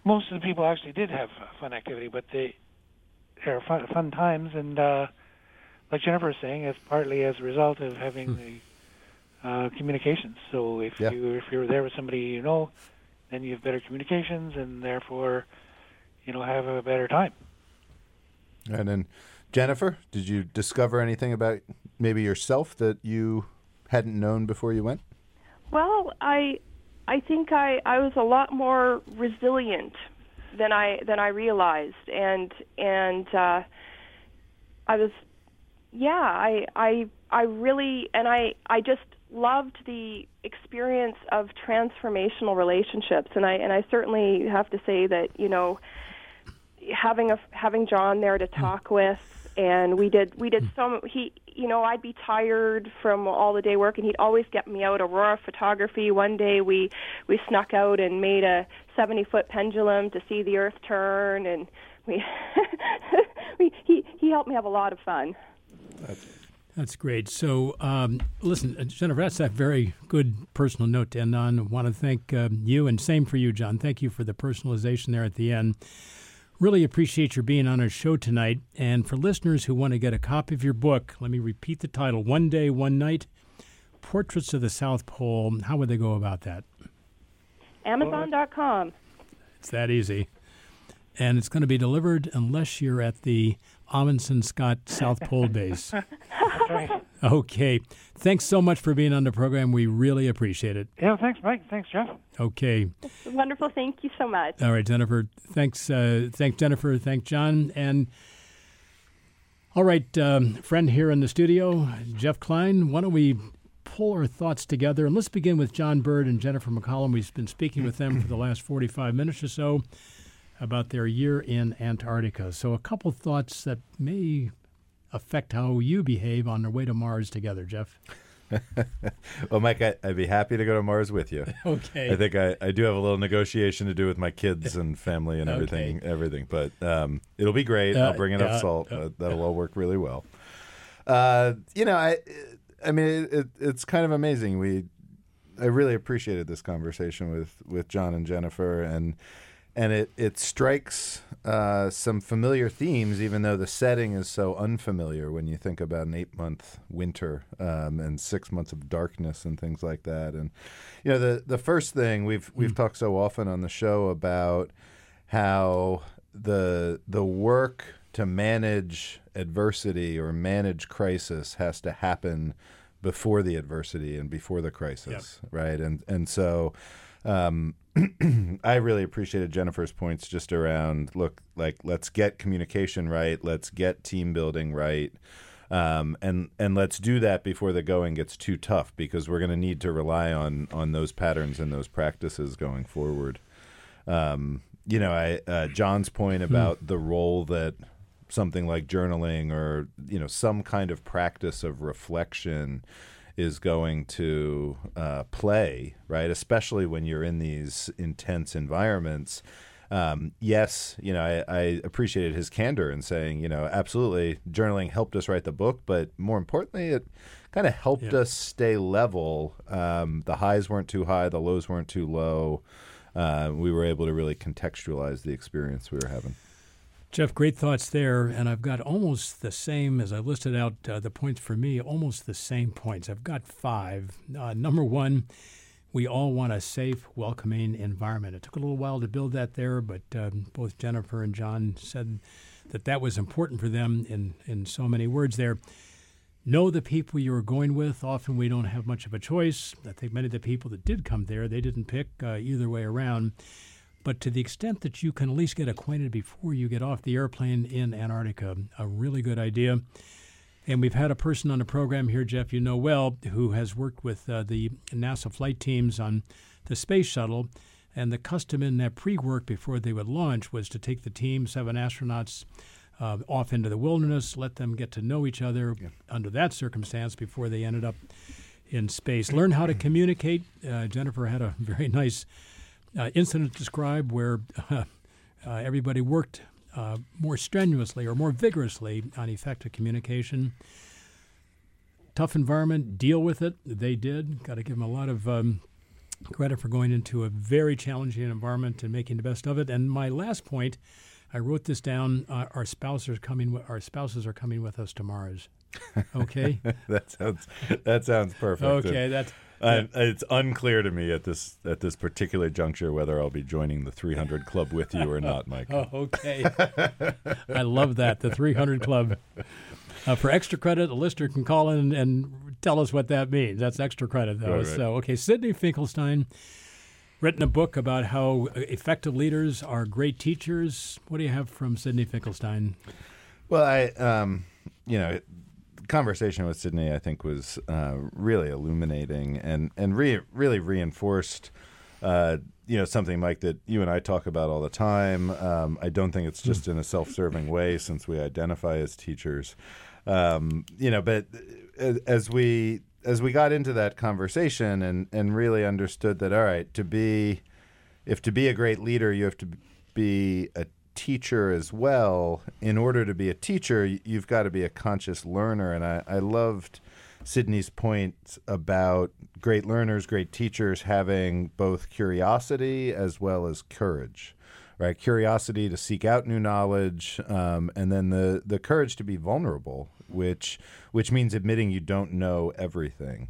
Speaker 4: most of the people actually did have fun activity, but they they're fun, fun times, and uh, like Jennifer was saying, it's partly as a result of having the uh, communications. So if
Speaker 6: Yeah.
Speaker 4: you if you're there with somebody you know, then you have better communications, and therefore, you know, have a better time.
Speaker 6: And then, Jennifer, did you discover anything about maybe yourself that you hadn't known before you went?
Speaker 5: Well, I I think I I was a lot more resilient than I than I realized, and and uh, I was yeah I I I really and I I just loved the experience of transformational relationships, and I and I certainly have to say that you know having a having John there to talk with, and we did we did so he you know I'd be tired from all the day work, and he'd always get me out aurora photography. One day we we snuck out and made a seventy foot pendulum to see the Earth turn, and we he he helped me have a lot of fun.
Speaker 3: That's great. So, um, listen, uh, Jennifer, that's a very good personal note to end on. I want to thank um, you, and same for you, John. Thank you for the personalization there at the end. Really appreciate your being on our show tonight. And for listeners who want to get a copy of your book, let me repeat the title One Day, One Night Portraits of the South Pole. How would they go about that?
Speaker 5: Amazon.com.
Speaker 3: It's that easy. And it's going to be delivered unless you're at the Amundsen Scott South Pole Base.
Speaker 4: Right.
Speaker 3: Okay. Thanks so much for being on the program. We really appreciate it.
Speaker 4: Yeah, thanks, Mike. Thanks, Jeff.
Speaker 3: Okay.
Speaker 5: Wonderful. Thank you so much.
Speaker 3: All right, Jennifer. Thanks. Uh, thanks, Jennifer. Thank John. And all right, um, friend here in the studio, Jeff Klein. Why don't we pull our thoughts together and let's begin with John Bird and Jennifer McCallum. We've been speaking with them for the last 45 minutes or so about their year in Antarctica. So, a couple thoughts that may affect how you behave on the way to Mars together, Jeff.
Speaker 6: well, Mike, I, would be happy to go to Mars with you.
Speaker 3: Okay.
Speaker 6: I think I, I do have a little negotiation to do with my kids and family and everything,
Speaker 3: Okay.
Speaker 6: everything. But um, it'll be great.
Speaker 3: Uh,
Speaker 6: I'll bring enough
Speaker 3: yeah,
Speaker 6: salt.
Speaker 3: uh,
Speaker 6: Uh, that'll all work really well. Uh, you know, I, I mean, it, it, it's kind of amazing. We, I really appreciated this conversation with with John and Jennifer, and and it it strikes uh, some familiar themes, even though the setting is so unfamiliar. When you think about an eight month winter um, and six months of darkness and things like that, and you know the the first thing we've we've talked so often on the show about how the the work to manage adversity or manage crisis has to happen before the adversity and before the crisis, right? And and so um, I really appreciated Jennifer's points just around look like let's get communication right, let's get team building right. Um, and and let's do that before the going gets too tough because we're going to need to rely on on those patterns and those practices going forward. Um, you know, I uh, John's point about the role that something like journaling or you know some kind of practice of reflection is going to uh, play, right? Especially when you're in these intense environments. Um, yes, you know, I, I appreciated his candor in saying, you know, absolutely, journaling helped us write the book, but more importantly, it kind of helped
Speaker 3: Yeah.
Speaker 6: us stay level. Um, the highs weren't too high, the lows weren't too low. Uh, we were able to really contextualize the experience we were having.
Speaker 3: Jeff, great thoughts there. And I've got almost the same as I listed out uh, the points for me, almost the same points. I've got five. Uh, number one, we all want a safe, welcoming environment. It took a little while to build that there, but um, both Jennifer and John said that that was important for them in, in so many words there. Know the people you're going with. Often we don't have much of a choice. I think many of the people that did come there, they didn't pick uh, either way around. But to the extent that you can at least get acquainted before you get off the airplane in Antarctica, a really good idea. And we've had a person on the program here, Jeff, you know well, who has worked with uh, the NASA flight teams on the space shuttle. And the custom in that pre work before they would launch was to take the team, seven astronauts, uh, off into the wilderness, let them get to know each other under that circumstance before they ended up in space. Learn how to communicate. Uh, Jennifer had a very nice uh, incident described where uh, uh, everybody worked uh, more strenuously or more vigorously on effective communication. Tough environment, deal with it. They did. Got to give them a lot of um, credit for going into a very challenging environment and making the best of it. And my last point, I wrote this down. Uh, our spouses are coming. With, our spouses are coming with us to Mars. Okay.
Speaker 6: that sounds that sounds perfect.
Speaker 3: okay. That's
Speaker 6: Uh, it's unclear to me at this at this particular juncture whether I'll be joining the 300 club with you or not, Mike.
Speaker 3: Oh, okay. I love that. The 300 Club. Uh, for extra credit, a listener can call in and tell us what that means. That's extra credit, though.
Speaker 6: Right, right.
Speaker 3: So, okay, Sydney Finkelstein written a book about how effective leaders are great teachers. What do you have from Sydney Finkelstein?
Speaker 6: Well, I, um, you know, conversation with Sydney, I think, was uh, really illuminating and and re- really reinforced, uh, you know, something Mike that you and I talk about all the time. Um, I don't think it's just in a self-serving way, since we identify as teachers. Um, you know, but as, as we as we got into that conversation and and really understood that, all right, to be if to be a great leader, you have to be a teacher as well, in order to be a teacher, you've got to be a conscious learner. And I, I loved Sydney's point about great learners, great teachers having both curiosity as well as courage. Right, curiosity to seek out new knowledge, um, and then the the courage to be vulnerable, which which means admitting you don't know everything.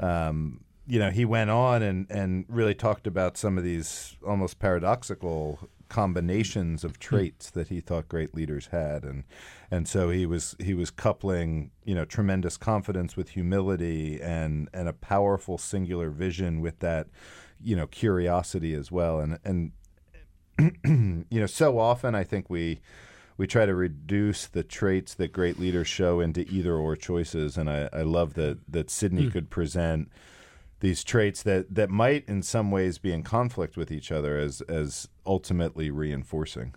Speaker 6: Um, you know, he went on and, and really talked about some of these almost paradoxical combinations of traits that he thought great leaders had. And and so he was he was coupling you know tremendous confidence with humility and and a powerful singular vision with that you know curiosity as well. And and you know so often I think we we try to reduce the traits that great leaders show into either or choices. And I, I love that that Sydney mm. could present these traits that that might in some ways be in conflict with each other as as ultimately reinforcing.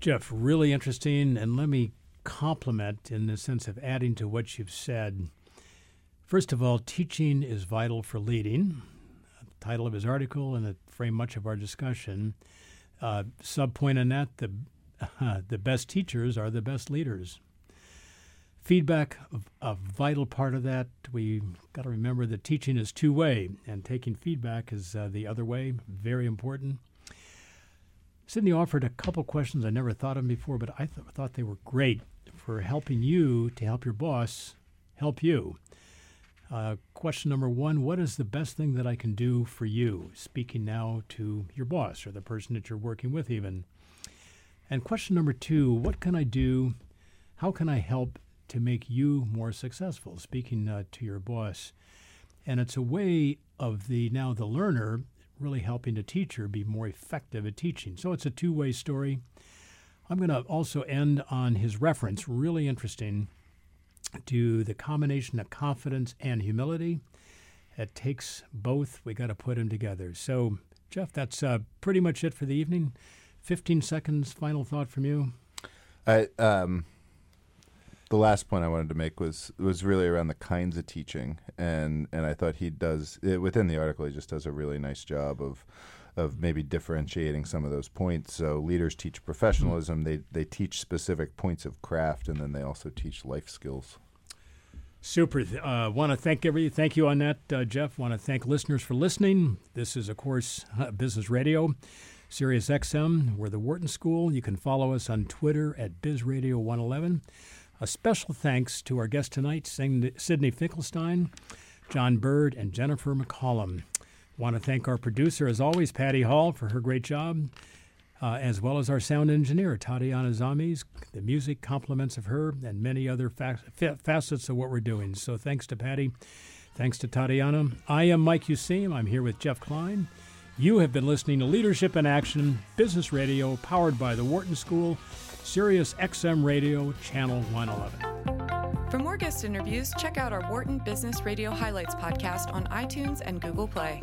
Speaker 3: Jeff, really interesting and let me compliment in the sense of adding to what you've said. First of all, teaching is vital for leading. The title of his article and it framed much of our discussion. Uh, sub point on that: the uh, the best teachers are the best leaders feedback a vital part of that. We got to remember that teaching is two way and taking feedback is uh, the other way very important. Sydney offered a couple questions i never thought of before but i th- thought they were great for helping you to help your boss help you. Uh, question number one what is the best thing that i can do for you? Speaking now to your boss or the person that you're working with even. And question number two what can i do? How can i help to make you more successful, speaking uh, to your boss. And it's a way of the now the learner really helping the teacher be more effective at teaching. So it's a two way story. I'm going to also end on his reference, really interesting, to the combination of confidence and humility. It takes both. We got to put them together. So, Jeff, that's uh, pretty much it for the evening. 15 seconds, final thought from you.
Speaker 6: I, um, the last point I wanted to make was was really around the kinds of teaching, and and I thought he does it, within the article. He just does a really nice job of of maybe differentiating some of those points. So leaders teach professionalism; they they teach specific points of craft, and then they also teach life skills.
Speaker 3: Super. Uh, Want to thank every thank you on that, uh, Jeff. Want to thank listeners for listening. This is, of course, Business Radio, Sirius XM. We're the Wharton School. You can follow us on Twitter at BizRadio111. A special thanks to our guest tonight, Sydney Finkelstein, John Bird, and Jennifer McCallum. Want to thank our producer, as always, Patty Hall, for her great job, uh, as well as our sound engineer, Tatiana Zamis. The music compliments of her and many other fa- facets of what we're doing. So thanks to Patty. Thanks to Tatiana. I am Mike Useem. I'm here with Jeff Klein. You have been listening to Leadership in Action, Business Radio, powered by the Wharton School Sirius XM Radio, Channel 111.
Speaker 1: For more guest interviews, check out our Wharton Business Radio Highlights podcast on iTunes and Google Play.